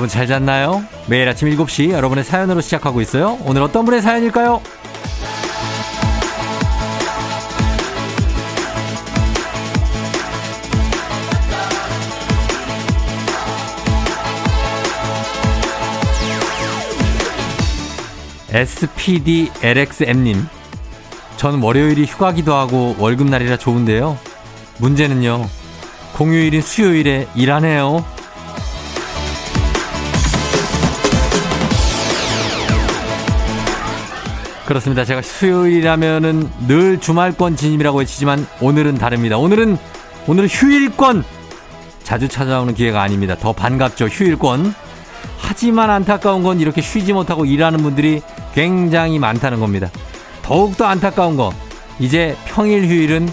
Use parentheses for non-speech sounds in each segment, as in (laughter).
여러분 잘 잤나요? 매일 아침 7시 여러분의 사연으로 시작하고 있어요. 오늘 어떤 분의 사연일까요? SPDLXM님. 전 월요일이 휴가기도 하고 월급날이라 좋은데요. 문제는요. 공휴일인 수요일에 일하네요. 그렇습니다. 제가 수요일이라면은 늘 주말권 진입이라고 외치지만 오늘은 다릅니다. 오늘은 오늘은 휴일권 자주 찾아오는 기회가 아닙니다. 더 반갑죠. 휴일권. 하지만 안타까운 건 이렇게 쉬지 못하고 일하는 분들이 굉장히 많다는 겁니다. 더욱더 안타까운 거 이제 평일 휴일은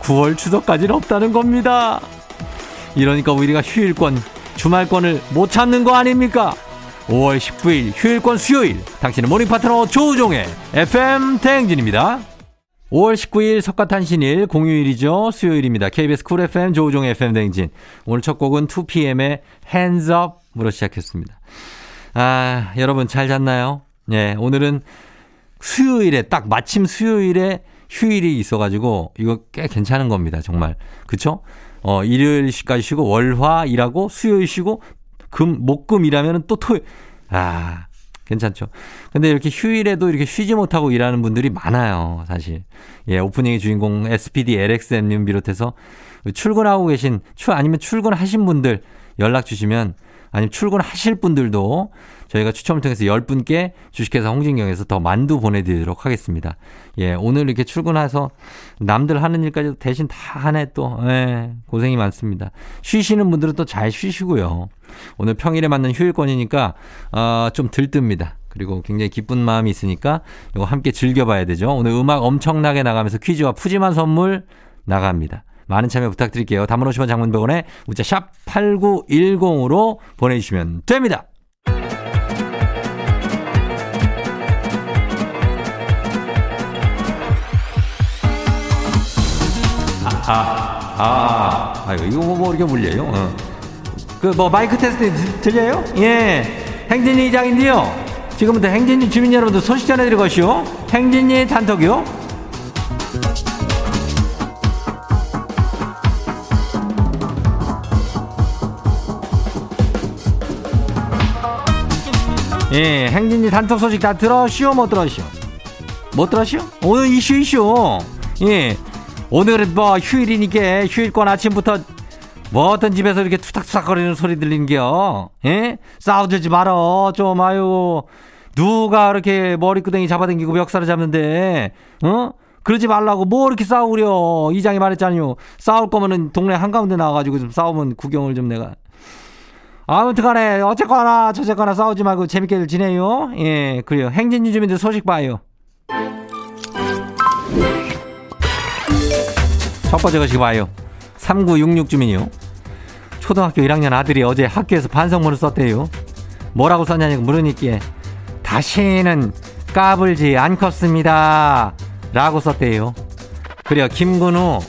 9월 추석까지는 없다는 겁니다. 이러니까 우리가 휴일권 주말권을 못 찾는 거 아닙니까? 5월 19일 휴일권 수요일 당신의 모닝 파트너 조우종의 FM 대행진입니다. 5월 19일 석가탄신일 공휴일이죠. 수요일입니다. KBS 쿨 FM 조우종의 FM 대행진. 오늘 첫 곡은 2PM의 Hands Up으로 시작했습니다. 아, 여러분 잘 잤나요? 예, 오늘은 수요일에 딱 마침 수요일에 휴일이 있어가지고 이거 꽤 괜찮은 겁니다. 정말. 그쵸? 어, 일요일까지 쉬고 월화 일하고 수요일 쉬고 금, 목금 일하면은 또 토요일. 아, 괜찮죠. 근데 이렇게 휴일에도 이렇게 쉬지 못하고 일하는 분들이 많아요, 사실. 예, 오프닝의 주인공 SPD LXM님 비롯해서 출근하고 계신, 아니면 출근하신 분들 연락 주시면 아니면 출근하실 분들도 저희가 추첨을 통해서 10분께 주식회사 홍진경에서 더 만두 보내드리도록 하겠습니다. 예, 오늘 이렇게 출근해서 남들 하는 일까지 대신 다 하네 또, 예, 고생이 많습니다. 쉬시는 분들은 또 잘 쉬시고요. 오늘 평일에 맞는 휴일권이니까, 어, 좀 들뜹니다. 그리고 굉장히 기쁜 마음이 있으니까 이거 함께 즐겨봐야 되죠. 오늘 음악 엄청나게 나가면서 퀴즈와 푸짐한 선물 나갑니다. 많은 참여 부탁드릴게요. 담은 50원 장문병원에 문자 샵 8910으로 보내주시면 됩니다. 아, 아, 아, 이거 뭐, 뭐 이렇게 물려요? 어. 그 뭐 마이크 테스트 들려요? 예. 행진이 이장인데요. 지금부터 행진이 주민 여러분들 소식 전해드리고 가시오. 행진이 단톡이요. 예, 행진이 단톡 소식 다 들었시오? 못 들었시오? 못 들었시오? 오늘 이슈 이슈. 예, 오늘은 뭐 휴일이니까 휴일권 아침부터 뭐 어떤 집에서 이렇게 투닥투닥거리는 소리 들린겨? 예? 싸우지 말어. 좀 아유. 누가 이렇게 머리끄댕이 잡아당기고 멱살을 잡는데, 어? 그러지 말라고 뭐 이렇게 싸우려. 이장이 말했잖아요. 싸울 거면은 동네 한가운데 나와가지고 좀 싸우면 구경을 좀 내가. 아무튼 간에 어쨌거나 저쨌거나 싸우지 말고 재밌게들 지내요. 예, 그래요. 행진 유 주민들 소식 봐요. 첫 번째 것이 봐요. 3966 주민이요. 초등학교 1학년 아들이 어제 학교에서 반성문을 썼대요. 뭐라고 썼냐고 물으니까 다시는 까불지 않겠습니다. 라고 썼대요. 그래요. 김근우.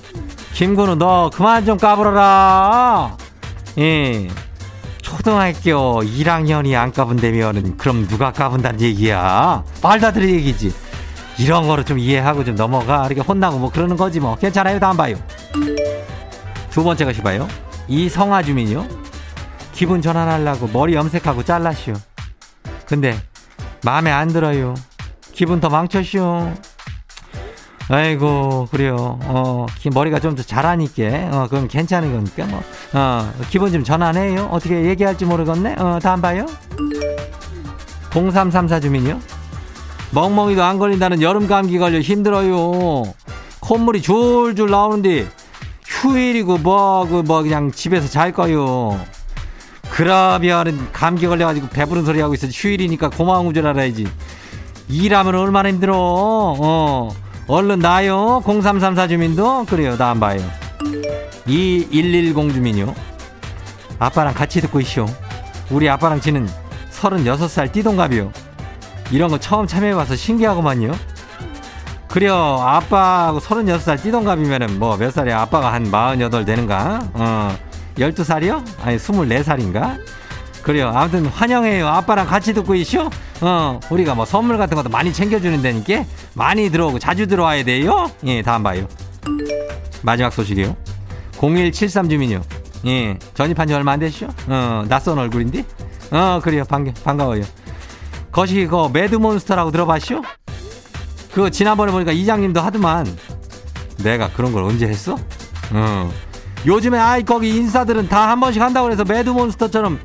김근우 너 그만 좀 까불어라. 예. 초등학교 1학년이 안 까분다면은 그럼 누가 까분다는 얘기야? 되는 얘기지. 이런 거를 좀 이해하고 좀 넘어가. 이렇게 혼나고 뭐 그러는 거지 뭐. 괜찮아요. 다음 봐요. 두 번째 것이 봐요. 이성아 주민이요. 기분 전환하려고 머리 염색하고 잘라시오. 근데 마음에 안 들어요. 기분 더 망쳤시오. 아이고 그래요. 어 머리가 좀 더 자라니까 어 그럼 괜찮은 거니까 뭐 어 기분 좀 전환해요. 어떻게 얘기할지 모르겠네. 어 다음 봐요. 0334 주민이요. 멍멍이도 안 걸린다는 여름 감기 걸려 힘들어요. 콧물이 줄줄 나오는데 휴일이고 뭐, 그, 뭐, 그냥 집에서 잘 거요. 그러면은 감기 걸려가지고 배부른 소리 하고 있어. 휴일이니까 고마운 줄 알아야지. 일하면 얼마나 힘들어. 어. 얼른 나요. 0334 주민도. 그래요. 나 안 봐요. 2110 주민요. 아빠랑 같이 듣고 있쇼. 우리 아빠랑 지는 36살 띠동갑이요. 이런 거 처음 참여해봐서 신기하구만요. 그래요. 아빠하고 36살 띠동갑이면은 뭐 몇 살이야? 아빠가 한 48 되는가? 어, 12살이요? 아니, 24살인가? 그래요. 아무튼 환영해요. 아빠랑 같이 듣고 있쇼? 어, 우리가 뭐 선물 같은 것도 많이 챙겨주는 데니까 많이 들어오고 자주 들어와야 돼요. 예, 다음 봐요. 마지막 소식이요. 0173 주민요. 예, 전입한 지 얼마 안 됐쇼? 어, 낯선 얼굴인데? 어, 그래요. 반가, 반가워요. 거시 그 매드몬스터라고 들어봤쇼? 그거 지난번에 보니까 이장님도 하더만 내가 그런 걸 언제 했어? 어. 요즘에 아이 거기 인사들은 다 한 번씩 한다고 그래서 매드몬스터처럼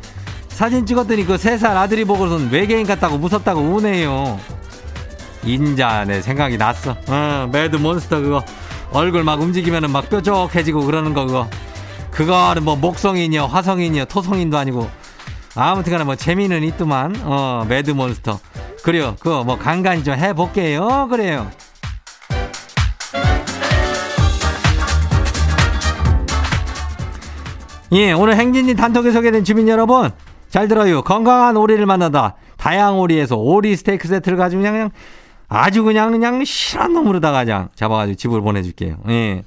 사진 찍었더니 그 세 살 아들이 보고선 외계인 같다고 무섭다고 우네요. 인자 내 생각이 났어. 어, 매드몬스터 그거 얼굴 막 움직이면은 막 뾰족해지고 그러는 거 그거. 그거는 뭐 목성인이요 화성인이요 토성인도 아니고 아무튼간에 뭐 재미는 있더만 어 매드몬스터 그래요. 그거 뭐 간간히 좀 해볼게요. 그래요. 예 오늘 행진님 단톡에 소개된 주민 여러분 잘 들어요. 건강한 오리를 만나다. 다양 오리에서 오리 스테이크 세트를 가지고 그냥, 그냥 아주 그냥 그냥 실한 놈으로다가 그냥 잡아가지고 집으로 보내줄게요. 예.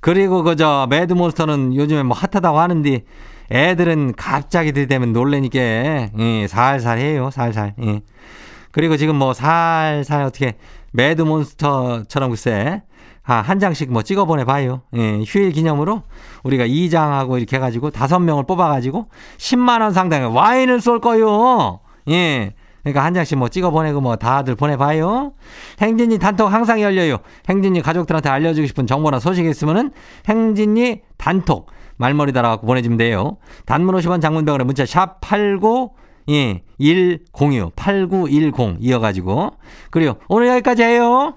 그리고 그저 매드몬스터는 요즘에 뭐 핫하다고 하는데 애들은 갑자기 들이대면 놀래니까. 예, 살살 해요. 살살. 예. 그리고 지금 뭐 살살 어떻게 매드몬스터처럼 글쎄 아, 한 장씩 뭐 찍어 보내봐요. 예, 휴일 기념으로 우리가 2장하고 이렇게 해가지고 다섯 명을 뽑아가지고 10만원 상당의 와인을 쏠 거요. 예. 그러니까 한 장씩 뭐 찍어 보내고 뭐 다들 보내봐요. 행진이 단톡 항상 열려요. 행진이 가족들한테 알려주고 싶은 정보나 소식이 있으면은 행진이 단톡 말머리 달아갖고 보내주면 돼요. 단문 50원 장문 100원에 문자 샵 89, 예, 106, 8910 이어가지고. 그리고 오늘 여기까지 해요.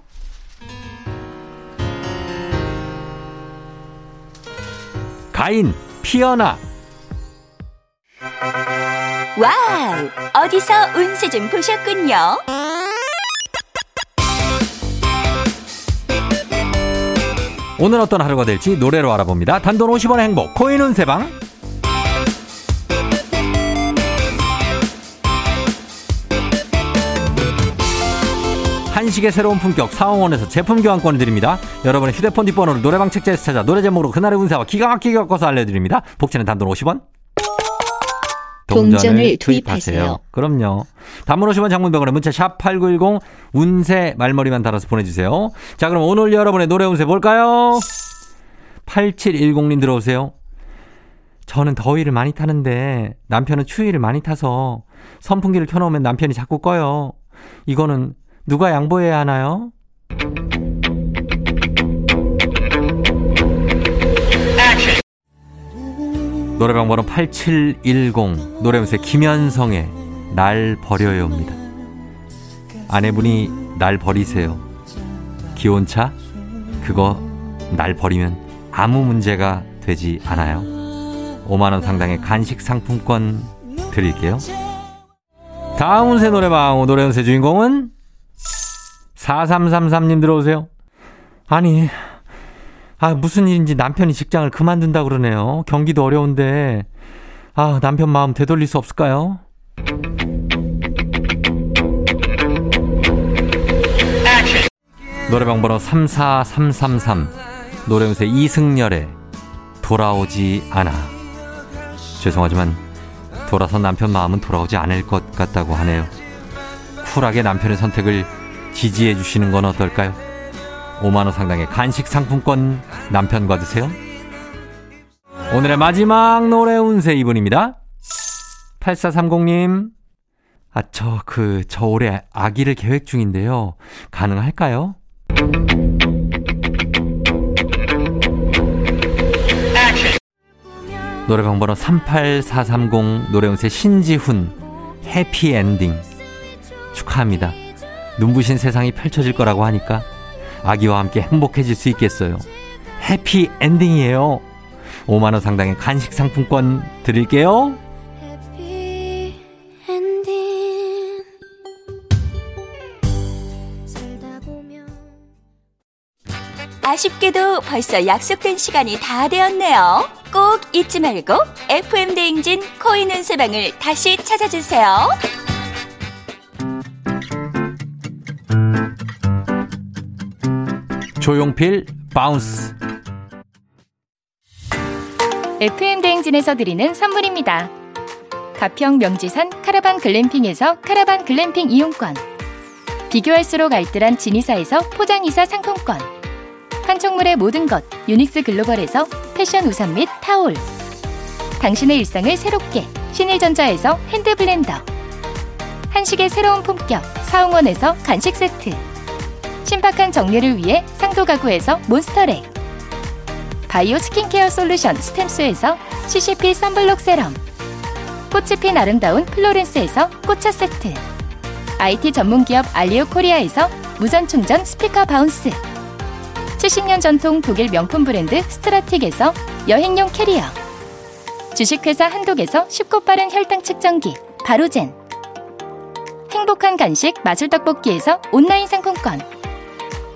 가인, 피어나. 와우! 어디서 운세 좀 보셨군요. 오늘 어떤 하루가 될지 노래로 알아봅니다. 단돈 50원의 행복, 코인 운세방. 한식의 새로운 품격 사홍원에서 제품 교환권을 드립니다. 여러분의 휴대폰 뒷번호를 노래방 책자에서 찾아 노래 제목으로 그날의 운세와 기가 막히게 엮어서 알려드립니다. 복지는 단돈 50원. 동전을 투입하세요. 그럼요. 단문 50원 장문병원에 문자 샵 8910 운세 말머리만 달아서 보내주세요. 자 그럼 오늘 여러분의 노래 운세 볼까요? 8710님 들어오세요. 저는 더위를 많이 타는데 남편은 추위를 많이 타서 선풍기를 켜놓으면 남편이 자꾸 꺼요. 이거는 누가 양보해야 하나요? 노래방 번호 8710 노래음새 김현성의 날 버려요입니다. 아내분이 날 버리세요. 기온차 그거 날 버리면 아무 문제가 되지 않아요. 5만 원 상당의 간식 상품권 드릴게요. 다음 운세 노래방 노래 운세 주인공은 4333님 들어오세요. 아니 아, 무슨 일인지 남편이 직장을 그만둔다 그러네요. 경기도 어려운데. 아, 남편 마음 되돌릴 수 없을까요? 노래방 번호 34333. 노래음새 이승열의 돌아오지 않아. 죄송하지만 돌아서 남편 마음은 돌아오지 않을 것 같다고 하네요. 쿨하게 남편의 선택을 지지해 주시는 건 어떨까요? 5만원 상당의 간식 상품권 남편과 드세요. 오늘의 마지막 노래 운세 이분입니다. 8430님. 아, 저, 그, 저 올해 아기를 계획 중인데요. 가능할까요? 노래방 번호 38430 노래운세 신지훈 해피엔딩 축하합니다. 눈부신 세상이 펼쳐질 거라고 하니까 아기와 함께 행복해질 수 있겠어요. 해피 엔딩이에요. 5만원 상당의 간식 상품권 드릴게요. 아쉽게도 벌써 약속된 시간이 다 되었네요. 꼭 잊지 말고 FM 대행진 코인 운세방을 다시 찾아주세요. 조용필 Bounce. FM 대행진에서 드리는 선물입니다. 가평 명지산 카라반 글램핑에서 카라반 글램핑 이용권. 비교할수록 알뜰한 지니사에서 포장이사 상품권. 판촉물의 모든 것 유닉스 글로벌에서 패션 우산 및 타올. 당신의 일상을 새롭게 신일전자에서 hand blender. 한식의 새로운 품격 사홍원에서 간식 세트 신박한 정리를 위해 상도 가구에서 몬스터렉 바이오 스킨케어 솔루션 스템스에서 CCP 썬블록 세럼. 꽃이 핀 아름다운 플로렌스에서 꽃차 세트. IT 전문기업 알리오 코리아에서 무선 충전 스피커 바운스. 70년 전통 독일 명품 브랜드 스트라틱에서 여행용 캐리어. 주식회사 한독에서 쉽고 빠른 혈당 측정기 바로젠. 행복한 간식 마술떡볶이에서 온라인 상품권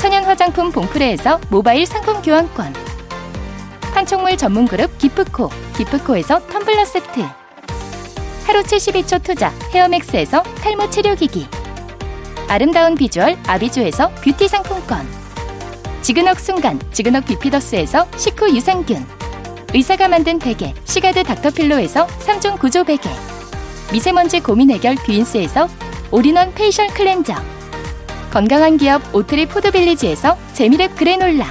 천연 화장품 봉프레에서 모바일 상품 교환권. 판촉물 전문 그룹 기프코 기프코에서 텀블러 세트. 하루 72초 투자 헤어맥스에서 탈모 치료기기. 아름다운 비주얼 아비주에서 뷰티 상품권. 지그넉 순간 지그넉 비피더스에서 식후 유산균. 의사가 만든 베개 시가드 닥터필로에서 3종 구조 베개. 미세먼지 고민 해결 뷰인스에서 올인원 페이셜 클렌저 건강한 기업 오트리 푸드빌리지에서 재미랩 그래놀라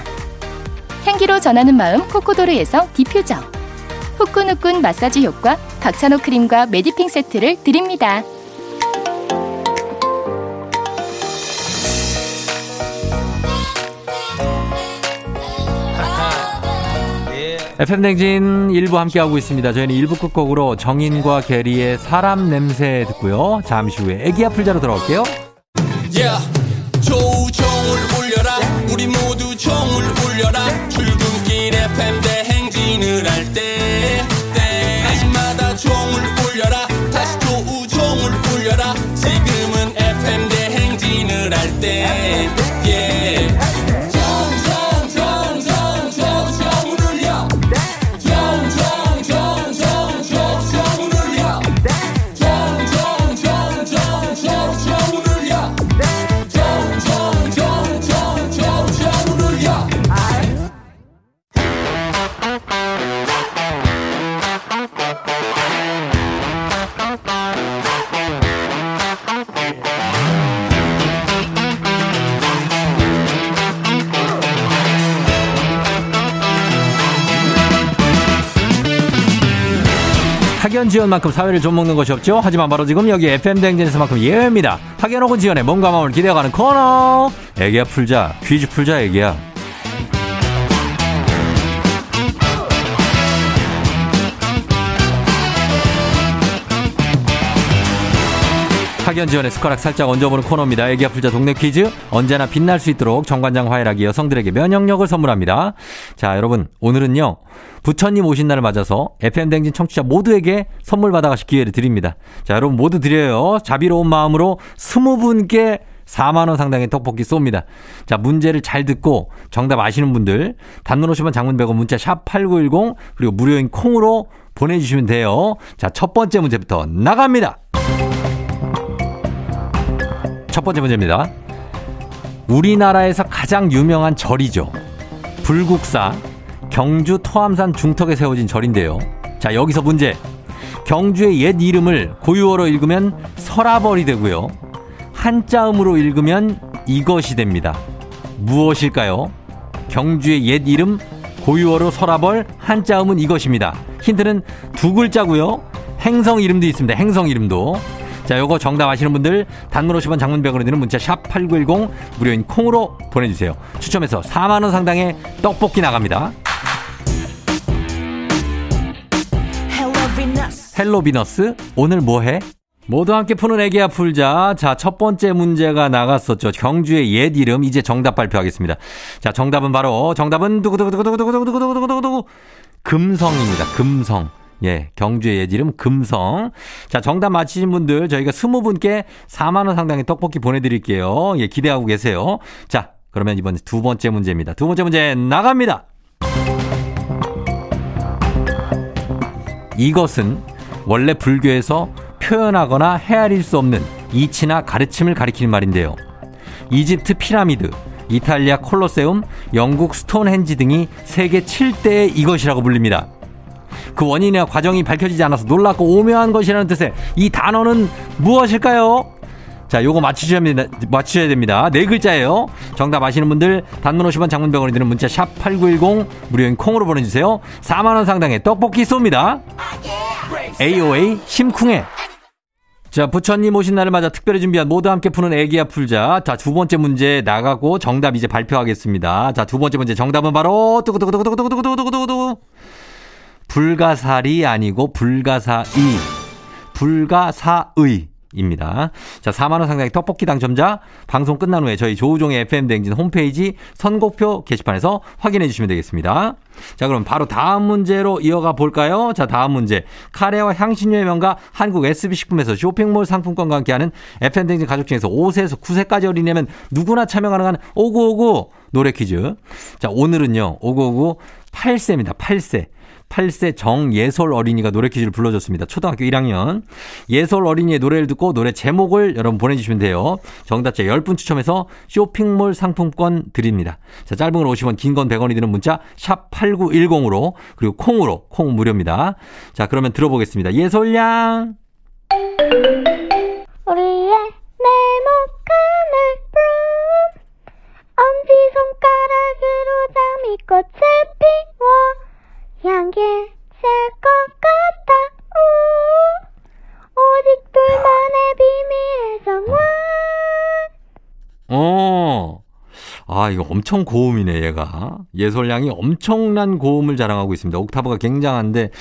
향기로 전하는 마음 코코도르에서 디퓨저 후끈후끈 마사지 효과 박찬호 크림과 메디핑 세트를 드립니다. FM댕진 일부 함께하고 있습니다. 저희는 일부 끝곡으로 정인과 게리의 사람 냄새 듣고요. 잠시 후에 애기 아플 자로 돌아올게요. Yeah. 만큼 사회를 좀 먹는 것이 없죠. 하지만 바로 지금 여기 FM 댕진에서만큼 예외입니다. 혹은 지원의 몸과 마음을 기대어가는 코너. 애기야 풀자. 퀴즈 풀자 애기야. 학연 지원의 숟가락 살짝 얹어보는 코너입니다. 애기 아플자 동네 퀴즈. 언제나 빛날 수 있도록 정관장 화이락이 여성들에게 면역력을 선물합니다. 자, 여러분. 오늘은요. 부처님 오신 날을 맞아서 FM댕진 청취자 모두에게 선물 받아가실 기회를 드립니다. 자, 여러분 모두 드려요. 자비로운 마음으로 스무 분께 4만원 상당의 떡볶이 쏩니다. 자, 문제를 잘 듣고 정답 아시는 분들, 단문 50원 장문 100원 문자 샵 8910, 그리고 무료인 콩으로 보내주시면 돼요. 자, 첫 번째 문제부터 나갑니다. 첫 번째 문제입니다. 우리나라에서 가장 유명한 절이죠. 불국사, 경주 토암산 중턱에 세워진 절인데요. 자, 여기서 문제. 경주의 옛 이름을 고유어로 읽으면 서라벌이 되고요. 한자음으로 읽으면 이것이 됩니다. 무엇일까요? 경주의 옛 이름 고유어로 서라벌 한자음은 이것입니다. 힌트는 두 글자고요. 행성 이름도 있습니다. 행성 이름도. 자, 요거 정답 아시는 분들 단문 50원 장문 100원에 드는 문자 샵 8910 무료인 콩으로 보내주세요. 추첨해서 4만원 상당의 떡볶이 나갑니다. 헬로 비너스 오늘 뭐해? 모두 함께 푸는 애기야 풀자. 자, 첫 번째 문제가 나갔었죠. 경주의 옛 이름 이제 정답 발표하겠습니다. 자, 정답은 바로 정답은 두구두구두구두구두구두구두구두구 금성입니다. 금성. 예, 경주의 예지름 금성. 자, 정답 맞히신 분들 저희가 20분께 4만 원 상당의 떡볶이 보내드릴게요. 예, 기대하고 계세요. 자, 그러면 이번 두 번째 문제입니다. 두 번째 문제 나갑니다. 이것은 원래 불교에서 표현하거나 헤아릴 수 없는 이치나 가르침을 가리키는 말인데요. 이집트 피라미드, 이탈리아 콜로세움, 영국 스톤헨지 등이 세계 7대의 이것이라고 불립니다. 그 원인이나 과정이 밝혀지지 않아서 놀랍고 오묘한 것이라는 뜻의 이 단어는 무엇일까요? 자, 요거 맞추셔야 됩니다. 맞추셔야 됩니다. 네 글자예요. 정답 아시는 분들 단문 50원 장문병원에 드는 문자 샵 8910 무료인 콩으로 보내 주세요. 4만 원 상당의 떡볶이 쏩니다. AOA 심쿵해. 자, 부처님 오신 날을 맞아 특별히 준비한 모두 함께 푸는 애기야 풀자. 자, 두 번째 문제 나가고 정답 이제 발표하겠습니다. 자, 두 번째 문제 정답은 바로 두구두구두구두구두구두구두구두구 불가사리 아니고 불가사의. 불가사의. 입니다. 자, 4만원 상당의 떡볶이 당첨자 방송 끝난 후에 저희 조우종의 FM대행진 홈페이지 선곡표 게시판에서 확인해 주시면 되겠습니다. 자, 그럼 바로 다음 문제로 이어가 볼까요? 자, 다음 문제. 카레와 향신료의 명가 한국 SB식품에서 쇼핑몰 상품권과 함께하는 FM대행진 가족 중에서 5세에서 9세까지 어린이면 누구나 참여 가능한 5959 노래 퀴즈. 자, 오늘은요, 5959 8세입니다. 8세. 8세 정예솔 어린이가 노래 퀴즈를 불러줬습니다. 초등학교 1학년. 예솔 어린이의 노래를 듣고 노래 제목을 여러분 보내주시면 돼요. 정답자 10분 추첨해서 쇼핑몰 상품권 드립니다. 자, 짧은 걸 50원, 긴 건 100원이 드는 문자 샵 8910으로 그리고 콩으로 콩 무료입니다. 자, 그러면 들어보겠습니다. 예솔양. 우리의 네모칸을 품 엄지 손가락으로 장미꽃을 아, 이거 엄청 고음이네, 얘가. 예솔양이 엄청난 고음을 자랑하고 있습니다. 옥타브가 굉장한데,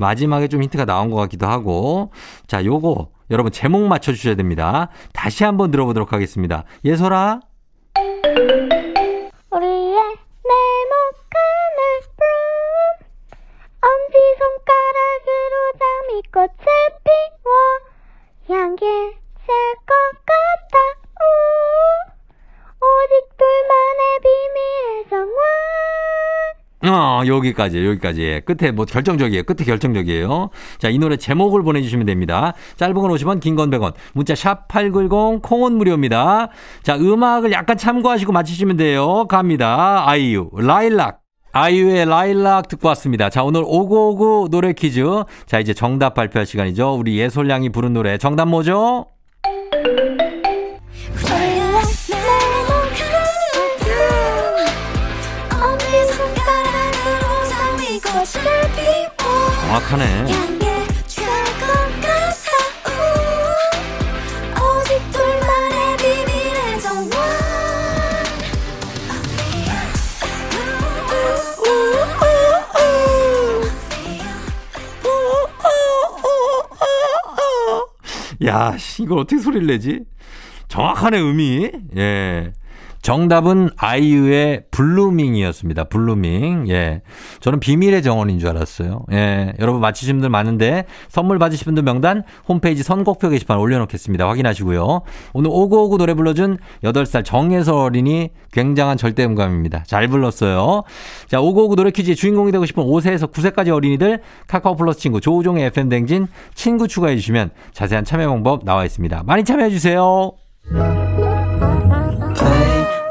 마지막에 좀 힌트가 나온 것 같기도 하고. 자, 요거, 여러분 제목 맞춰 주셔야 됩니다. 다시 한번 들어보도록 하겠습니다. 예솔아. 어, 여기까지, 여기까지. 끝에 뭐 결정적이에요. 끝에 결정적이에요. 자, 이 노래 제목을 보내주시면 됩니다. 짧은 건 50원, 긴 건 100원. 문자 샵 8910, 콩은 무료입니다. 자, 음악을 약간 참고하시고 맞히시면 돼요. 갑니다. 아이유, 라일락. 아이유의 라일락 듣고 왔습니다. 자, 오늘 오구오구 노래 퀴즈. 자, 이제 정답 발표할 시간이죠. 우리 예솔양이 부른 노래. 정답 뭐죠? 정확하네. 야, 씨, 이걸 어떻게 소리를 내지? 정확하네, 음이. 예. 정답은 아이유의 블루밍이었습니다. 블루밍. 예. 저는 비밀의 정원인 줄 알았어요. 예. 여러분 맞히신 분들 많은데 선물 받으신 분들 명단 홈페이지 선곡표 게시판 올려놓겠습니다. 확인하시고요. 오늘 오구오구 노래 불러준 8살 정예서 어린이 굉장한 절대음감입니다. 잘 불렀어요. 자, 오구오구 노래 퀴즈의 주인공이 되고 싶은 5세에서 9세까지 어린이들 카카오 플러스 친구 조우종의 FM 댕진 친구 추가해 주시면 자세한 참여 방법 나와 있습니다. 많이 참여해 주세요.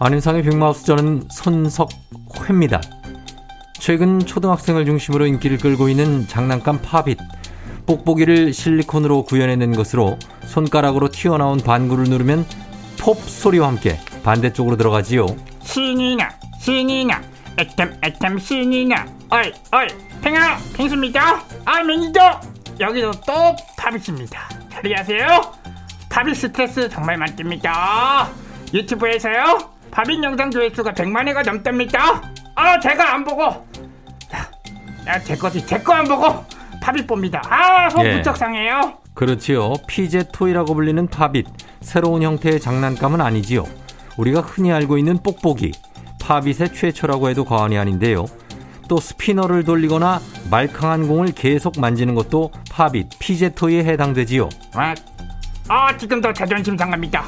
안윤상의 빅마우스 저는 손석회입니다. 최근 초등학생을 중심으로 인기를 끌고 있는 장난감 pop it. 뽁뽁이를 실리콘으로 구현해낸 것으로 손가락으로 튀어나온 반구를 누르면 pop 소리와 함께 반대쪽으로 들어가지요. 신이 나 신이 나 애템 애템 신이 나 어이 어이 펭하 펭수입니다. 아 매니저. 여기도 또 pop it입니다. 처리하세요. pop it 스트레스 정말 많답니다. 유튜브에서요 pop it 영상 조회수가 100만 회가 넘답니다 아 제가 안 보고 야 제 것이 제 거 안 보고 pop it 봅니다 아 속 예. 무척 상해요 그렇지요. fidget toy라고 불리는 pop it. 새로운 형태의 장난감은 아니지요. 우리가 흔히 알고 있는 뽁뽁이. 팝잇의 최초라고 해도 과언이 아닌데요. 또 스피너를 돌리거나 말캉한 공을 계속 만지는 것도 팝잇, 피제 토이에 해당되지요. 와, 아 지금도 자존심 상합니다.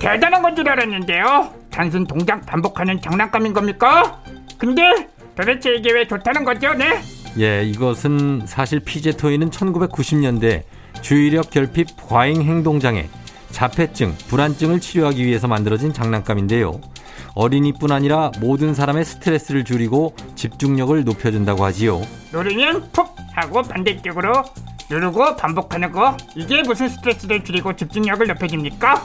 대단한 건 줄 알았는데요. 단순 동작 반복하는 장난감인 겁니까? 근데 도대체 이게 왜 좋다는 거죠, 네? 예, 이것은 사실 피제 토이는 1990년대 주의력 결핍 과잉 행동 장애, 자폐증, 불안증을 치료하기 위해서 만들어진 장난감인데요. 어린이뿐 아니라 모든 사람의 스트레스를 줄이고 집중력을 높여준다고 하지요. 누르면 푹 하고 반대쪽으로 누르고 반복하는 거 이게 무슨 스트레스를 줄이고 집중력을 높여줍니까?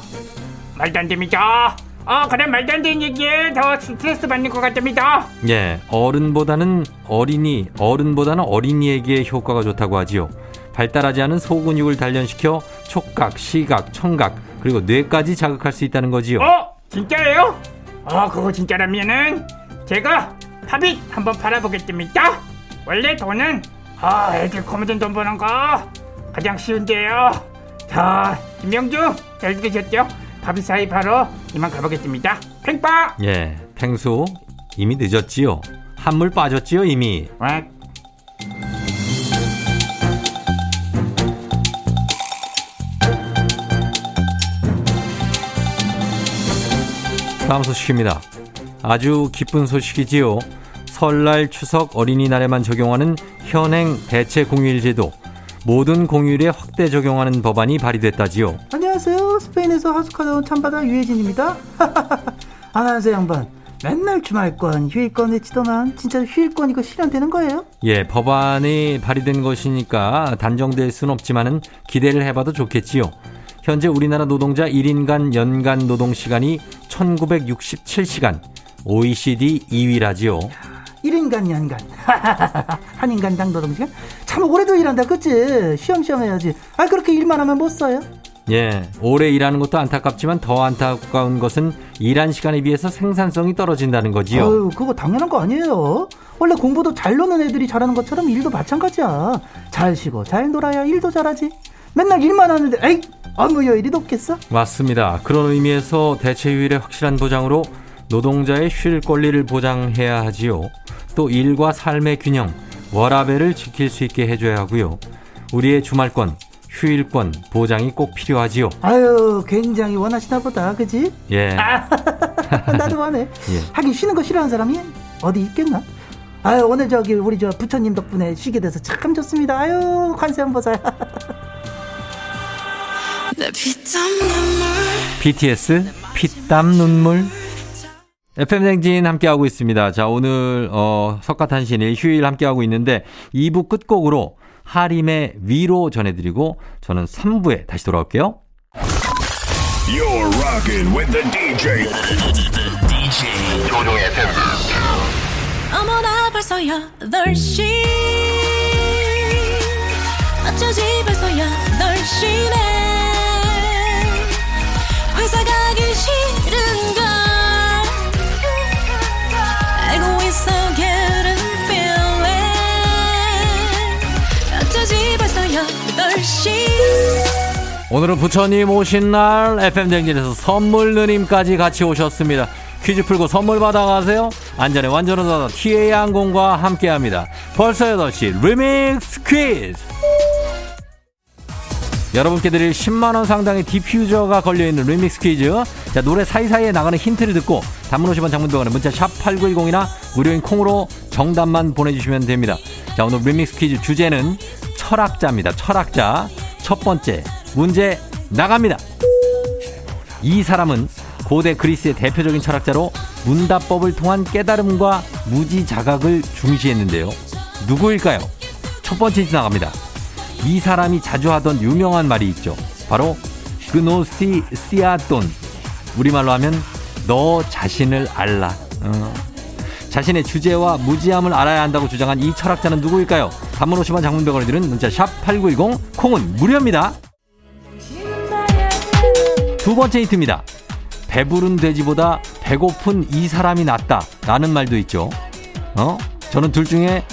말도 안 됩니다. 아, 그래 말도 안 되는 얘기에 더 스트레스 받는 것 같답니다. 예, 어른보다는 어린이, 어른보다는 어린이에게 효과가 좋다고 하지요. 발달하지 않은 소근육을 단련시켜 촉각, 시각, 청각, 그리고 뇌까지 자극할 수 있다는 거지요. 어? 진짜예요? 어 그거 진짜라면은 제가 팝잇 한번 팔아보겠습니다 원래 돈은 아 애들 코미디언 돈 버는 거 가장 쉬운데요 자 김명주 잘 들으셨죠? 팝잇 사이 바로 이만 가보겠습니다 팽빠 예, 탱수 이미 늦었지요. 한물 빠졌지요, 이미. 와 다음 소식입니다. 아주 기쁜 소식이지요. 설날, 추석, 어린이날에만 적용하는 현행 대체 공휴일 제도. 모든 공휴일에 확대 적용하는 법안이 발의됐다지요. 안녕하세요. 스페인에서 하숙하다 온 참바다 유혜진입니다. 안녕하세요, (laughs) 양반. 맨날 주말권, 휴일권 외치더만 진짜 휴일권 이거 실현되는 거예요? 예, 법안이 발의된 것이니까 단정될 수는 없지만은 기대를 해봐도 좋겠지요. 현재 우리나라 노동자 1인간 연간 노동 시간이 1967시간, OECD 2위라지요. 1인간 연간. (laughs) 한 인간당 노동시간? 참 오래도 일한다, 그치? 쉬엄쉬엄 해야지. 아, 그렇게 일만 하면 못 써요? 예, 오래 일하는 것도 안타깝지만 더 안타까운 것은 일한 시간에 비해서 생산성이 떨어진다는 거지요. 아유, 그거 당연한 거 아니에요. 원래 공부도 잘 노는 애들이 잘하는 것처럼 일도 마찬가지야. 잘 쉬고 잘 놀아야 일도 잘하지. 맨날 일만 하는데, 에이, 업무 효율이 높겠어? 맞습니다. 그런 의미에서 대체 휴일의 확실한 보장으로 노동자의 쉴 권리를 보장해야 하지요. 또 일과 삶의 균형, 워라밸을 지킬 수 있게 해줘야 하고요. 우리의 주말권, 휴일권 보장이 꼭 필요하지요. 아유, 굉장히 원하시나 보다, 그지? 예. (laughs) 나도 원해. 예. 하긴 쉬는 거 싫어하는 사람이 어디 있겠나? 아유 오늘 저기 우리 저 부처님 덕분에 쉬게 돼서 참 좋습니다. 아유 관세음 보살. BTS 피땀 눈물 FM 댕진 함께하고 있습니다. 자, 오늘 어 석가탄신일 휴일 함께하고 있는데 2부 끝곡으로 하림의 위로 전해드리고 저는 3부에 다시 돌아올게요. You're rocking with the DJ. DJ 조종의 FM. 어머나 벌써 8시 어쩌지 벌써 8시네 회사 가기 싫은걸 오늘은 부처님 오신 날 FM 댕진에서 선물 누님까지 같이 오셨습니다. 퀴즈 풀고 선물 받아가세요. 안전에 완전한 사다 TA 항공과 함께합니다. 벌써 8시 리믹스 퀴즈. 여러분께 드릴 10만원 상당의 디퓨저가 걸려있는 리믹스 퀴즈. 자, 노래 사이사이에 나가는 힌트를 듣고 단문 50원 장문 100원에 문자 샵 8910이나 무료인 콩으로 정답만 보내주시면 됩니다. 자, 오늘 리믹스 퀴즈 주제는 철학자입니다. 철학자. 첫 번째 문제 나갑니다. 이 사람은 고대 그리스의 대표적인 철학자로 문답법을 통한 깨달음과 무지 자각을 중시했는데요. 누구일까요? 첫 번째 힌트 나갑니다. 이 사람이 자주 하던 유명한 말이 있죠. 바로 그노시 시아돈. 우리말로 하면 너 자신을 알라. 어. 자신의 주제와 무지함을 알아야 한다고 주장한 이 철학자는 누구일까요? 단문 50원 장문병원에 드는 문자 샵 8910 콩은 무료입니다. 두 번째 힌트입니다. 배부른 돼지보다 배고픈 이 사람이 낫다. 라는 말도 있죠. 어? 저는 둘 중에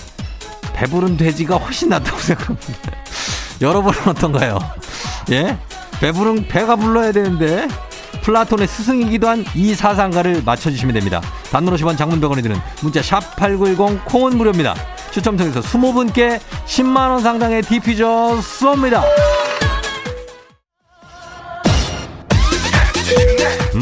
배부른 돼지가 훨씬 낫다고 (laughs) 생각합니다. 여러분은 어떤가요? 예? 배부른 배가 불러야 되는데 플라톤의 스승이기도 한 이 사상가를 맞춰주시면 됩니다. 단문 50원 장문 100원에 드는 문자 샵 8910 콩은 무료입니다. 추첨 통해서 20분께 10만원 상당의 디퓨저 쏩니다.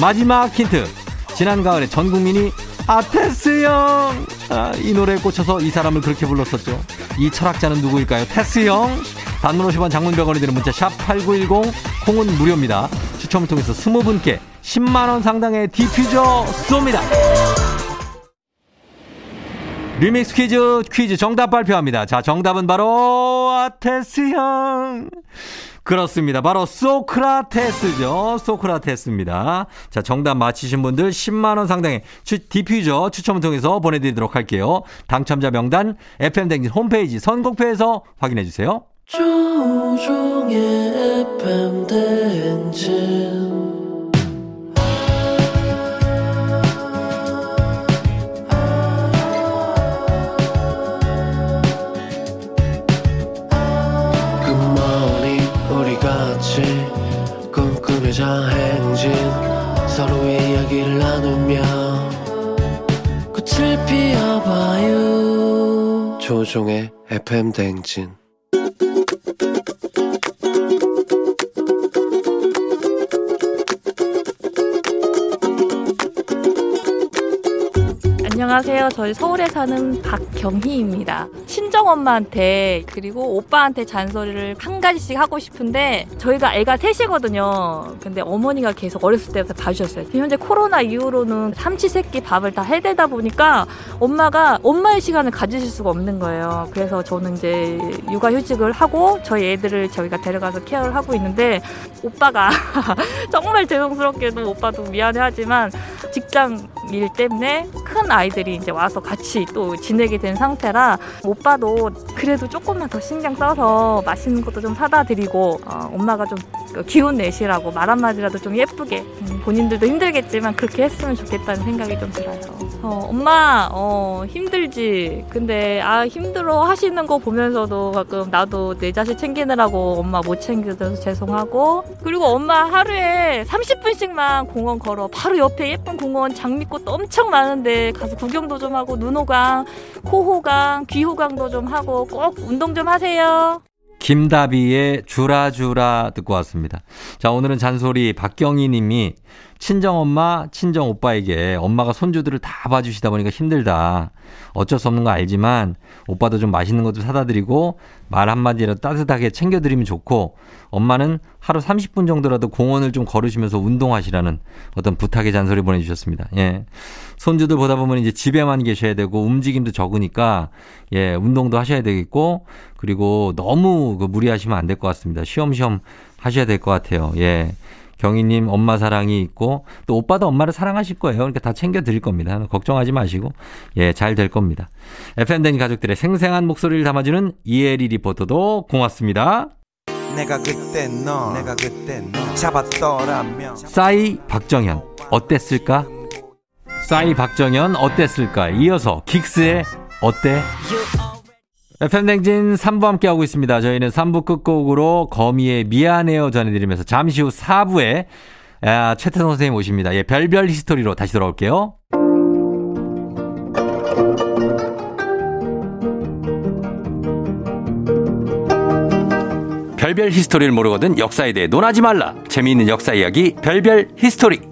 마지막 힌트. 지난 가을에 전 국민이 아 테스 형! 아, 이 노래에 꽂혀서 이 사람을 그렇게 불렀었죠. 이 철학자는 누구일까요? 테스 형! 단문 50원 장문 100원에 드는 문자 샵 8910 콩은 무료입니다. 추첨을 통해서 20분께 10만원 상당의 디퓨저 쏩니다. 리믹스 퀴즈 퀴즈 정답 발표합니다. 자, 정답은 바로 아 테스 형. 그렇습니다. 바로 소크라테스죠. 소크라테스입니다. 자, 정답 맞히신 분들 10만원 상당의 추, 디퓨저 추첨을 통해서 보내드리도록 할게요. 당첨자 명단 FM댕진 홈페이지 선곡표에서 확인해주세요. 조우종의 FM 대행진 꿈꾸며자 행진 서로의 이야기를 나누며 꽃을 피워봐요 조종의 FM 대행진 안녕하세요. 저희 서울에 사는 박경희입니다. 친정 엄마한테 그리고 오빠한테 잔소리를 한 가지씩 하고 싶은데 저희가 애가 셋이거든요. 근데 어머니가 계속 어렸을 때부터 봐주셨어요. 현재 코로나 이후로는 삼치 새끼 밥을 다 해대다 보니까 엄마가 엄마의 시간을 가지실 수가 없는 거예요. 그래서 저는 이제 육아휴직을 하고 저희 애들을 저희가 데려가서 케어를 하고 있는데 오빠가 (laughs) 정말 죄송스럽게도 오빠도 미안해하지만 직장 일 때문에 큰 아이들이 이제 와서 같이 또 지내게 된 상태라 도 그래도 조금만 더 신경 써서 맛있는 것도 좀 사다 드리고 어, 엄마가 좀그 기운 내시라고 말 한마디라도 좀 예쁘게 음, 본인들도 힘들겠지만 그렇게 했으면 좋겠다는 생각이 좀 들어요. 어, 엄마 어, 힘들지. 근데 아 힘들어 하시는 거 보면서도 가끔 나도 내 자식 챙기느라고 엄마 못 챙겨줘서 죄송하고 그리고 엄마 하루에 30분씩만 공원 걸어 바로 옆에 예쁜 공원 장미꽃도 엄청 많은데 가서 구경도 좀 하고 눈호강, 코호강, 귀호강 도 좀 하고 꼭 운동 좀 하세요. 김다비의 주라주라 듣고 왔습니다. 자, 오늘은 잔소리 박경희 님이 친정엄마, 친정오빠에게 엄마가 손주들을 다 봐주시다 보니까 힘들다. 어쩔 수 없는 거 알지만 오빠도 좀 맛있는 것도 사다 드리고 말 한마디라도 따뜻하게 챙겨드리면 좋고 엄마는 하루 30분 정도라도 공원을 좀 걸으시면서 운동하시라는 어떤 부탁의 잔소리 보내주셨습니다. 예. 손주들 보다 보면 이제 집에만 계셔야 되고 움직임도 적으니까 예, 운동도 하셔야 되겠고 그리고 너무 그 무리하시면 안 될 것 같습니다. 쉬엄쉬엄 하셔야 될 것 같아요. 예. 경희님 엄마 사랑이 있고 또 오빠도 엄마를 사랑하실 거예요. 그러니까 다 챙겨 드릴 겁니다. 걱정하지 마시고 예, 잘 될 겁니다. FM댕 가족들의 생생한 목소리를 담아주는 이혜리 리포터도 고맙습니다. 내가 그때 너 내가 그때 너 잡았더라면 싸이 박정현 어땠을까? 싸이 박정현 어땠을까? 이어서 긱스의 어때? FM댕진 3부 함께하고 있습니다. 저희는 3부 끝곡으로 거미의 미안해요 전해드리면서 잠시 후 4부에 아, 최태성 선생님 오십니다. 예, 별별 히스토리로 다시 돌아올게요. 별별 히스토리를 모르거든 역사에 대해 논하지 말라. 재미있는 역사 이야기 별별 히스토리.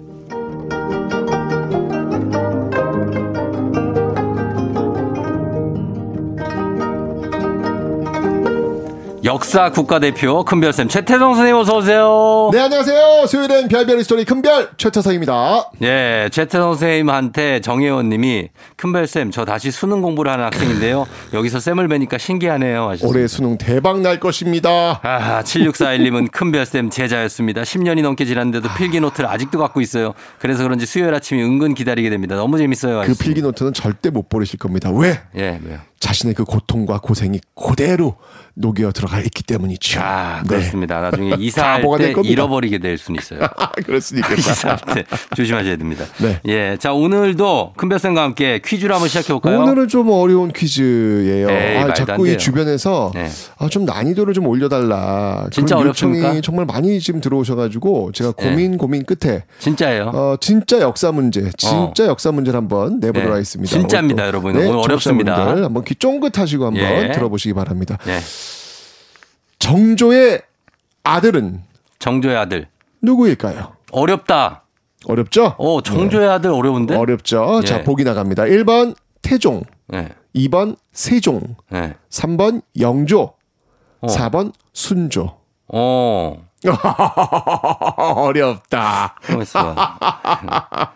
역사 국가대표 큰별쌤 최태성 선생님 어서 오세요. 네, 안녕하세요. 수요일엔 별별 스토리 큰별 최태성입니다. 예, 최태성 선생님한테 정혜원 님이 큰별쌤 저 다시 수능 공부를 하는 학생인데요. 여기서 쌤을 뵈니까 신기하네요. 하셨습니다. 올해 수능 대박 날 것입니다. 아, 7641님은 큰별쌤 제자였습니다. 10년이 넘게 지났는데도 필기노트를 아직도 갖고 있어요. 그래서 그런지 수요일 아침이 은근 기다리게 됩니다. 너무 재밌어요. 그 하셨습니다. 필기노트는 절대 못 버리실 겁니다. 왜? 예, 왜요? 자신의 그 고통과 고생이 그대로 녹여 들어가 있기 때문이죠. 아, 네. 그렇습니다. 나중에 (laughs) 이사할 때. 잃어버리게 될 수는 있어요. 그럴 수도 있겠다. 이사할 때 조심하셔야 됩니다. 네. 예. 자, 오늘도 큰별쌤과 함께 퀴즈를 한번 시작해 볼까요? 오늘은 좀 어려운 퀴즈예요. 에이, 아, 자꾸. 이 주변에서 네. 아, 좀 난이도를 좀 올려달라. 진짜 어렵습니까? 정말 많이 지금 들어오셔가지고 제가 네. 고민 고민 끝에 진짜예요. 어, 진짜 역사 문제, 진짜 역사 문제를 한번 내보도록 네. 하겠습니다. 진짜입니다, 여러분. 오늘 어렵습니다. 한번 귀 쫑긋하시고 한번 예. 들어보시기 바랍니다. 예. 정조의 아들은 정조의 아들. 누구일까요? 어렵다. 어렵죠? 어, 정조의 아들 어려운데? 어렵죠. 예. 자, 보기 나갑니다. 1번 태종, 예. 2번 세종, 예. 3번 영조, 어. 4번 순조. 어. (laughs) 어렵다. 가만있어 봐. (laughs)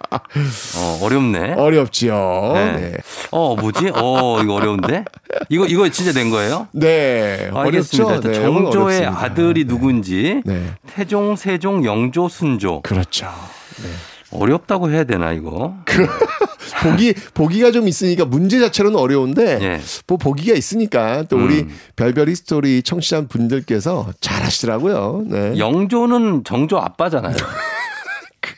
어, 어렵네. 어렵지요. 네. 네. 어, 뭐지? 어, 이거 어려운데? 이거, 이거 진짜 된 거예요? 네. 알겠습니다. 네, 정조의. 아들이 누군지 네. 태종, 세종, 영조, 순조. 그렇죠. 어렵다고 해야 되나 이거? (laughs) 보기 보기가 좀 있으니까 문제 자체로는 어려운데 예. 뭐 보기가 있으니까 또 우리 음. 별별 히스토리 청취자 분들께서 잘하시더라고요. 네. 영조는 정조 아빠잖아요.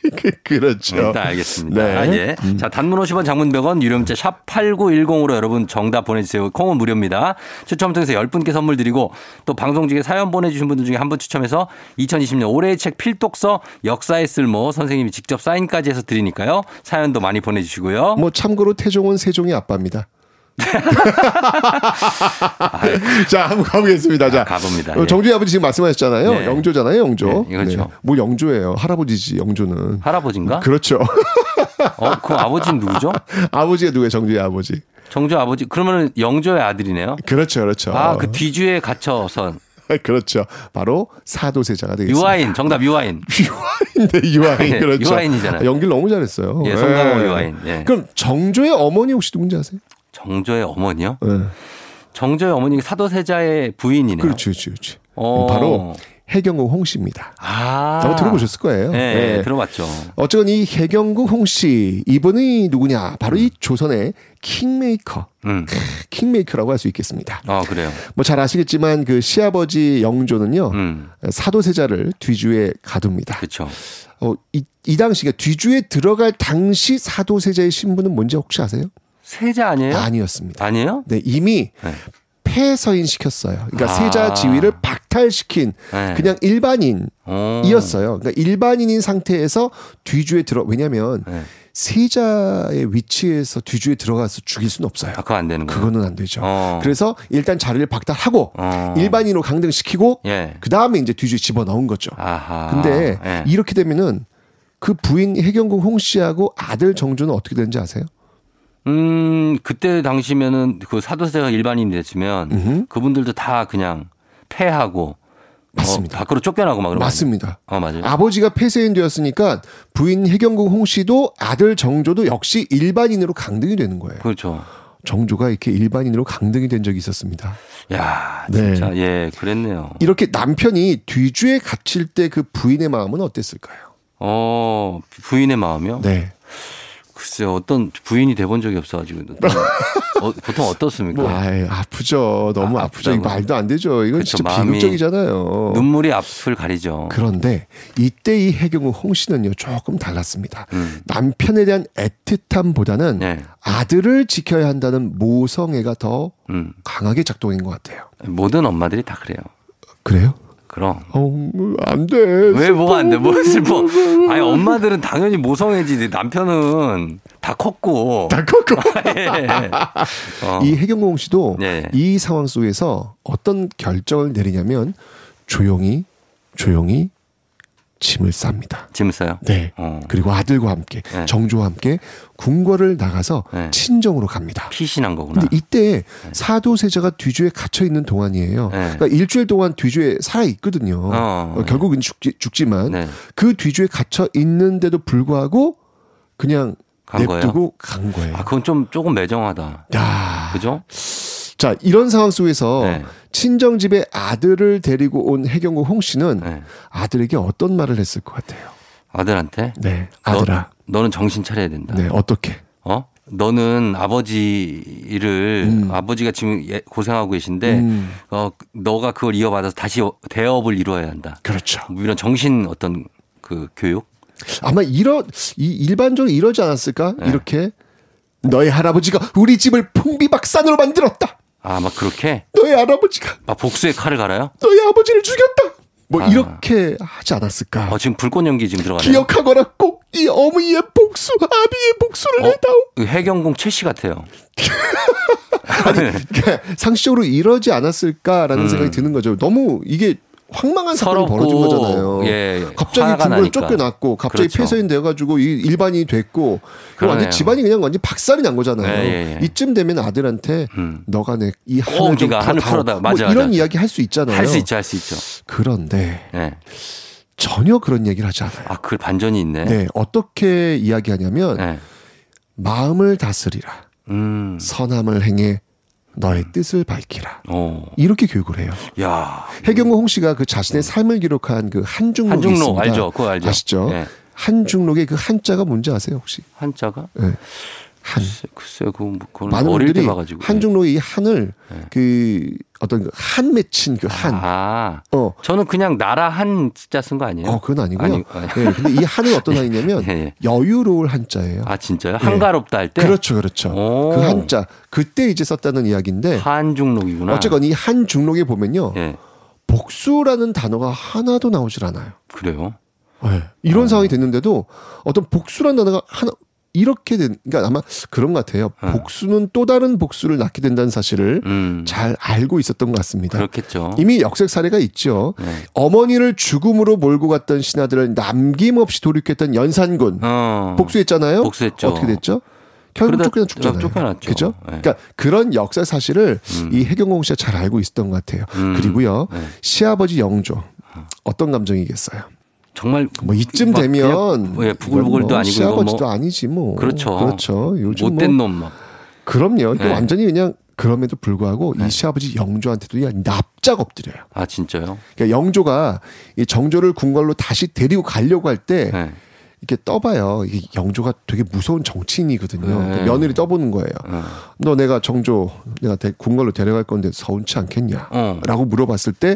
(laughs) 그렇죠. 일단 알겠습니다. 네. 아, 예. 자, 단문 50원 장문 100원 유료 문자 샵 8910으로 여러분 정답 보내주세요. 콩은 무료입니다. 추첨 통해서 10분께 선물 드리고 또 방송 중에 사연 보내주신 분들 중에 한 분 추첨해서 2020년 올해의 책 필독서 역사의 쓸모 선생님이 직접 사인까지 해서 드리니까요. 사연도 많이 보내주시고요. 뭐 참고로 태종은 세종의 아빠입니다. (laughs) 자, 한번 가보겠습니다. 자, 가봅니다. 어, 예. 정주희 아버지 지금 말씀하셨잖아요. 네. 영조잖아요, 영조. 네, 그렇죠. 뭘 영조예요? 할아버지지, 영조는. 할아버지인가? 그렇죠. 어, 그럼 아버지는 누구죠? (laughs) 아버지가 누구예요? 정주희 아버지. 정조 아버지. 그러면 영조의 아들이네요. 그렇죠, 그렇죠. 아, 그 뒤주에 갇혀선 (laughs) 그렇죠. 바로 사도세자가 되겠습니다. 유아인. 정답 유아인. 네, 유아인. 예, 그렇죠. 유아인이잖아요. 아, 연기를 너무 잘했어요. 예, 송강호 유아인. 예. 그럼 정조의 어머니 혹시 누군지 아세요? 정조의 어머니요? 네. 정조의 어머니가 사도세자의 부인이네요. 그렇지, 그렇지, 그렇지. 어. 바로 해경국 홍씨입니다. 아. 한번 들어보셨을 거예요. 네, 들어봤죠. 어쨌건 이 혜경궁 홍씨 이분이 누구냐? 바로 이 조선의 킹메이커, 음. 킹메이커라고 할 수 있겠습니다. 아, 그래요. 뭐 잘 아시겠지만 그 시아버지 영조는요 음. 사도세자를 뒤주에 가둡니다. 그렇죠. 어, 이, 이 당시가 뒤주에 들어갈 당시 사도세자의 신분은 뭔지 혹시 아세요? 세자 아니에요? 아니었습니다. 아니에요? 네, 이미 네. 폐서인 시켰어요. 그러니까 아. 세자 지위를 박탈시킨 네. 그냥 일반인이었어요. 어. 그러니까 일반인인 상태에서 뒤주에 들어 왜냐하면 네. 세자의 위치에서 뒤주에 들어가서 죽일 수는 없어요. 아, 그거 안 되는 거예요. 그거는 안 되죠. 어. 그래서 일단 자리를 박탈하고 어. 일반인으로 강등시키고 예. 그 다음에 이제 뒤주에 집어 넣은 거죠. 아하. 근데 예. 이렇게 되면은 그 부인 해경궁 홍 씨하고 아들 정조는 어떻게 되는지 아세요? 음, 그때 당시면은 그 사도세자가 일반인이 됐으면 음흠. 그분들도 다 그냥 폐하고 맞습니다. 어, 밖으로 쫓겨나고 막 맞습니다. 거 아니에요? 어, 맞아요. 아버지가 폐쇄인 되었으니까 부인 해경궁 홍 씨도 아들 정조도 역시 일반인으로 강등이 되는 거예요. 그렇죠. 정조가 이렇게 일반인으로 강등이 된 적이 있었습니다. 야, 네. 진짜 예, 그랬네요. 이렇게 남편이 뒤주에 갇힐 때 그 부인의 마음은 어땠을까요? 어, 부인의 마음이요? 네. 글쎄요, 어떤 부인이 돼본 적이 없어가지고. (laughs) 어, 보통 어떻습니까? 뭐, 아이, 아프죠. 너무 아, 아, 프죠. 말도 안 되죠. 이건 그쵸, 진짜 비극적이잖아요. 눈물이 앞을 가리죠. 그런데 이때 이 해경우 홍 씨는요 조금 달랐습니다. 음. 남편에 대한 애틋함보다는 네. 아들을 지켜야 한다는 모성애가 더 음. 강하게 작동한 것 같아요. 모든 엄마들이 다 그래요. 그래요? 그럼. 어, 안 돼. 왜 뭐가 안 돼? 뭐 슬퍼. 아니, 엄마들은 당연히 모성애지. 남편은 다 컸고. 다 컸고. (laughs) 예. 어. 이 해경우 홍 씨도 네. 이 상황 속에서 어떤 결정을 내리냐면 조용히 조용히 짐을 쌉니다. 짐을 싸요? 네. 어. 그리고 아들과 함께 네. 정조와 함께 궁궐을 나가서 네. 친정으로 갑니다. 피신한 거구나. 근데 이때 사도세자가 뒤주에 갇혀 있는 동안이에요. 네. 그러니까 일주일 동안 뒤주에 살아 있거든요. 어, 결국은 죽지, 죽지만 네. 그 뒤주에 갇혀 있는데도 불구하고 그냥 간 거예요? 냅두고 간 거예요. 아, 그건 좀 조금 매정하다. 야. 그죠? 자, 이런 상황 속에서 네. 친정 집에 아들을 데리고 온 해경국 홍 씨는 네. 아들에게 어떤 말을 했을 것 같아요? 아들한테? 네, 아들아. 너, 는 정신 차려야 된다. 네, 어떻게? 어? 너는 아버지를 아버지가 지금 예- 고생하고 계신데 음. 어 너가 그걸 이어받아서 다시 대업을 이루어야 한다. 그렇죠. 뭐 이런 정신 어떤 그 교육? 아마 이러 이 일반적으로 이러지 않았을까? 네. 이렇게 너의 할아버지가 우리 집을 풍비박산으로 만들었다. 아, 막 그렇게 너의 할아버지가 막 복수의 칼을 갈아요? 너의 아버지를 죽였다. 뭐 아. 이렇게 하지 않았을까? 어, 지금 불꽃 연기 지금 들어가네요. 기억하거나 꼭이 어머니의 복수, 아비의 복수를 어? 해다오. 그 해경공 최씨 같아요. (laughs) 그러니까 (laughs) 상식적으로 이러지 않았을까라는 음. 생각이 드는 거죠. 너무 이게 황망한 사건이 벌어진 거잖아요. 예, 갑자기 화가 궁궐 나니까. 쫓겨났고 갑자기 그렇죠. 폐쇄인 돼가지고 이 일반인이 됐고. 완전 집안이 그냥 완전 박살이 난 거잖아요. 예, 예, 예. 이쯤 되면 아들한테 음. 너가 내이꼭 한을 좀. 풀어다. 뭐 맞아, 이런 맞아. 이야기 할 수 있잖아요. 할 수 있죠, 할 수 있죠. 그런데 예. 전혀 그런 얘기를 하지 않아요. 아, 그 반전이 있네. 네, 어떻게 이야기하냐면 네. 마음을 다스리라, 음. 선함을 행해 너의 뜻을 밝히라. 어. 이렇게 교육을 해요. 야. 해경호 홍 씨가 그 자신의 삶을 기록한 그 한중록이 한중록 있습니다. 알죠? 그거 알죠? 아시죠? 예. 한중록의 그 한자가 뭔지 아세요 혹시? 한자가? 네. 한. 글쎄, 글쎄 그거 뭐- 그건 많은 어릴 때 분들이 봐가지고. 한중록의 이 한을 네. 그 어떤 그한 맺힌 그 한. 아. 어. 저는 그냥 나라 한 숫자 쓴 거 아니에요? 어, 그건 아니고요. 아니, 아니. 예, 근데 이 한은 어떤 (laughs) 한이냐면 예, 예. 여유로울 한자예요. 아 진짜요? 한가롭다 할 때? 그렇죠, 그렇죠. 오. 그 한자 그때 이제 썼다는 이야기인데 한중록이구나. 어쨌건 이 한중록에 보면요 예. 복수라는 단어가 하나도 나오질 않아요. 그래요? 네. 이런 상황이 됐는데도 어떤 복수라는 단어가 하나 이렇게 된 그러니까 아마 그런 것 같아요. 복수는 또 다른 복수를 낳게 된다는 사실을 음. 잘 알고 있었던 것 같습니다. 그렇겠죠. 이미 역색 사례가 있죠. 네. 어머니를 죽음으로 몰고 갔던 신하들을 남김없이 돌이켰던 연산군 어. 복수했잖아요. 복수했죠. 어떻게 됐죠? 결국 쫓겨나 죽잖아요. 쫓겨났죠. 그죠? 네. 그러니까 그런 역사 사실을 음. 이 해경공 씨가 잘 알고 있었던 것 같아요. 음. 그리고요. 네. 시아버지 영조 어떤 감정이겠어요? 정말 뭐 이쯤 막 되면 그냥, 예, 부글부글도 뭐 아니고 시아버지도 뭐- 아니지 뭐. 그렇죠. 그렇죠. 요즘 못된 뭐 놈 막. 그럼요. 네. 완전히 그냥 그럼에도 불구하고 네. 이 시아버지 영조한테도 그냥 납작 엎드려요. 아 진짜요? 그러니까 영조가 이 정조를 궁궐로 다시 데리고 가려고 할때 네. 이렇게 떠봐요. 이게 영조가 되게 무서운 정치인이거든요. 네. 그러니까 며느리 떠보는 거예요. 어. 너 내가 정조 내가 대- 궁궐로 데려갈 건데 서운치 않겠냐? 어. 라고 물어봤을 때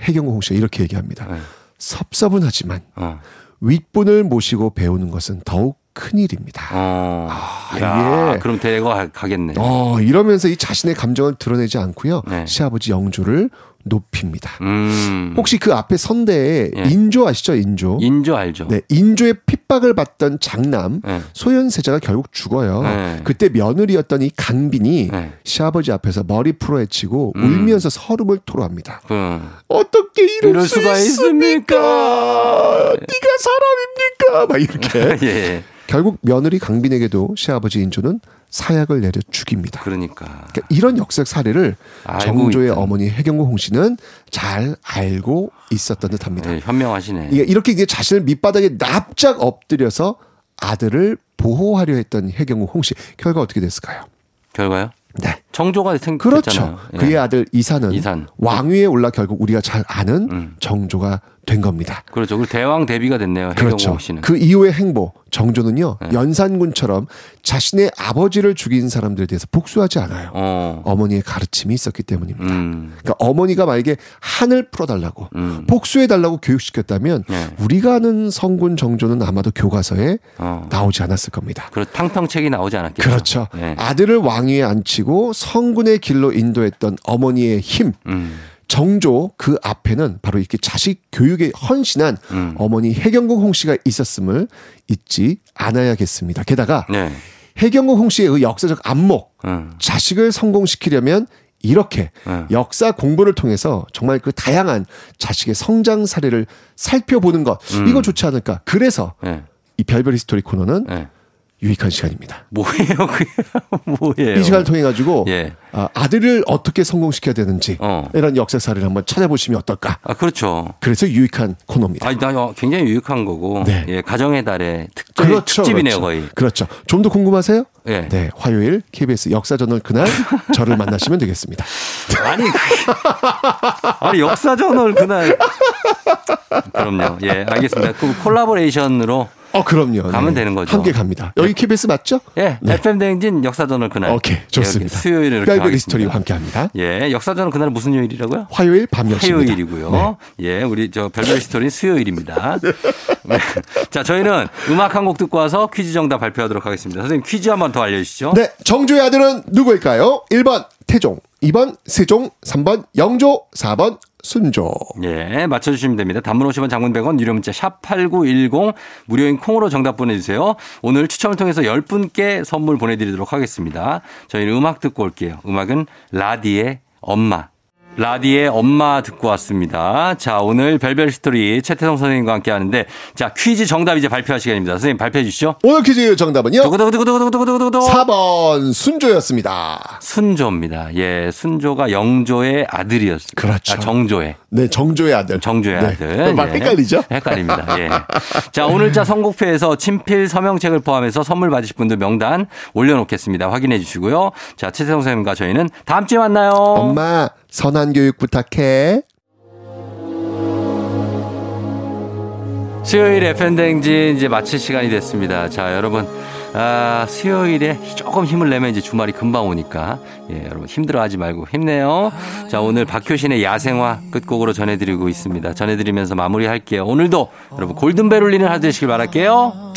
해경공 씨가 이렇게 얘기합니다. 네. 섭섭은 하지만 어. 윗분을 모시고 배우는 것은 더욱 큰 일입니다. 어. 아, 야, 이게- 그럼 데리고 가겠네. 어, 이러면서 이 자신의 감정을 드러내지 않고요. 네. 시아버지 영조를 높입니다. 음. 혹시 그 앞에 선대에 예. 인조 아시죠? 인조. 인조 알죠? 네, 인조의 핍박을 받던 장남 네. 소현세자가 결국 죽어요. 네. 그때 며느리였던 이 강빈이 네. 시아버지 앞에서 머리 풀어헤치고 음. 울면서 서름을 토로합니다. 그, 어떻게 이럴, 이럴 수 수가 있습니까? 네가 사람입니까? 막 이렇게. (laughs) 예. 결국 며느리 강빈에게도 시아버지 인조는 사약을 내려 죽입니다. 그러니까. 그러니까 이런 역사 사례를 정조의 있던. 어머니 해경고 홍 씨는 잘 알고 있었던 듯합니다. 예, 현명하시네. 이게 이렇게 이제 자신을 밑바닥에 납작 엎드려서 아들을 보호하려 했던 해경우 홍 씨. 결과 어떻게 됐을까요? 결과요? 네. 정조가 생 그렇죠. 예. 그의 아들 이산은 이산. 왕위에 올라 결국 우리가 잘 아는 음. 정조가 된 겁니다. 그렇죠. 그리고 대왕 대비가 됐네요. 그렇죠. 그 이후의 행보 정조는요 네. 연산군처럼 자신의 아버지를 죽인 사람들에 대해서 복수하지 않아요. 어. 어머니의 가르침이 있었기 때문입니다. 음. 그러니까 어머니가 만약에 한을 풀어달라고 음. 복수해달라고 교육시켰다면 네. 우리가 아는 성군 정조는 아마도 교과서에 어. 나오지 않았을 겁니다. 그 탕평책이 나오지 않았겠죠. 그렇죠. 예. 아들을 왕위에 앉히고 성군의 길로 인도했던 어머니의 힘, 음. 정조 그 앞에는 바로 이렇게 자식 교육에 헌신한 음. 어머니 혜경궁 홍 씨가 있었음을 잊지 않아야겠습니다. 게다가 네. 혜경궁 홍 씨의 그 역사적 안목, 음. 자식을 성공시키려면 이렇게 네. 역사 공부를 통해서 정말 그 다양한 자식의 성장 사례를 살펴보는 것 음. 이거 좋지 않을까. 그래서 네. 이 별별 히스토리 코너는 네. 유익한 시간입니다. 뭐예요? (laughs) 뭐예요? 이 시간을 통해 가지고 예. 아, 아들을 어떻게 성공시켜야 되는지 어. 이런 역사 사례를 한번 찾아보시면 어떨까. 아, 그렇죠. 그래서 유익한 코너입니다. 아니, 나 어, 굉장히 유익한 거고. 네. 예, 가정의 달의 특집, 그렇죠. 특집이네요, 그렇죠. 거의. 그렇죠. 좀 더 궁금하세요? 예. 네, 화요일 KBS 역사저널 그날 (laughs) 저를 만나시면 되겠습니다. 아니, 아니, 역사저널 그날. 그럼요. 예, 알겠습니다. 그 콜라보레이션으로 어, 그럼요. 가면 되는 거죠. 함께 갑니다. 여기 KBS 맞죠? 예, 네. FM 대행진 역사저널 그날. 오케이, 좋습니다. 예, 수요일에 이렇게 별별 하겠습니다. 히스토리와 함께 합니다. 예, 역사저널 그날 무슨 요일이라고요? 화요일 밤 10시입니다. 화요일이고요. 네. 예, 우리 저 별별 히스토리는 수요일입니다. (laughs) 네. 자, 저희는 음악 한 곡 듣고 와서 퀴즈 정답 발표하도록 하겠습니다. 선생님 퀴즈 한번 더 알려 주시죠. 네, 정조의 아들은 누구일까요? 1번 태종, 2번 세종, 3번 영조, 4번 순조. 예, 맞춰주시면 됩니다. 단문 50원 장문 100원 유료 문자 샵 8910 무료인 콩으로 정답 보내주세요. 오늘 추첨을 통해서 10분께 선물 보내드리도록 하겠습니다. 저희는 음악 듣고 올게요. 음악은 라디의 엄마. 라디의 엄마 듣고 왔습니다. 자, 오늘 별별 스토리 최태성 선생님과 함께 하는데 자, 퀴즈 정답 이제 발표할 시간입니다. 선생님 발표해 주시죠. 오늘 퀴즈 정답은요? 두구두구두구두구두구두구두구 4번 순조였습니다. 순조입니다. 예, 순조가 영조의 아들이었습니다. 그렇죠. 아, 정조의. 네, 정조의 아들. 정조의 네. 아들. 막 예. 헷갈리죠? 헷갈립니다. 예. 자, 오늘 자 선곡표에서 친필 서명책을 포함해서 선물 받으실 분들 명단 올려놓겠습니다. 확인해 주시고요. 자, 최세성 선생님과 저희는 다음 주에 만나요. 엄마, 선한 교육 부탁해. 수요일 FM대행진 이제 마칠 시간이 됐습니다. 자, 여러분. 아, 수요일에 조금 힘을 내면 이제 주말이 금방 오니까, 예, 여러분 힘들어 하지 말고 힘내요. 자, 오늘 박효신의 야생화 끝곡으로 전해드리고 있습니다. 전해드리면서 마무리할게요. 오늘도 여러분 골든벨 울리는 하루 되시길 바랄게요.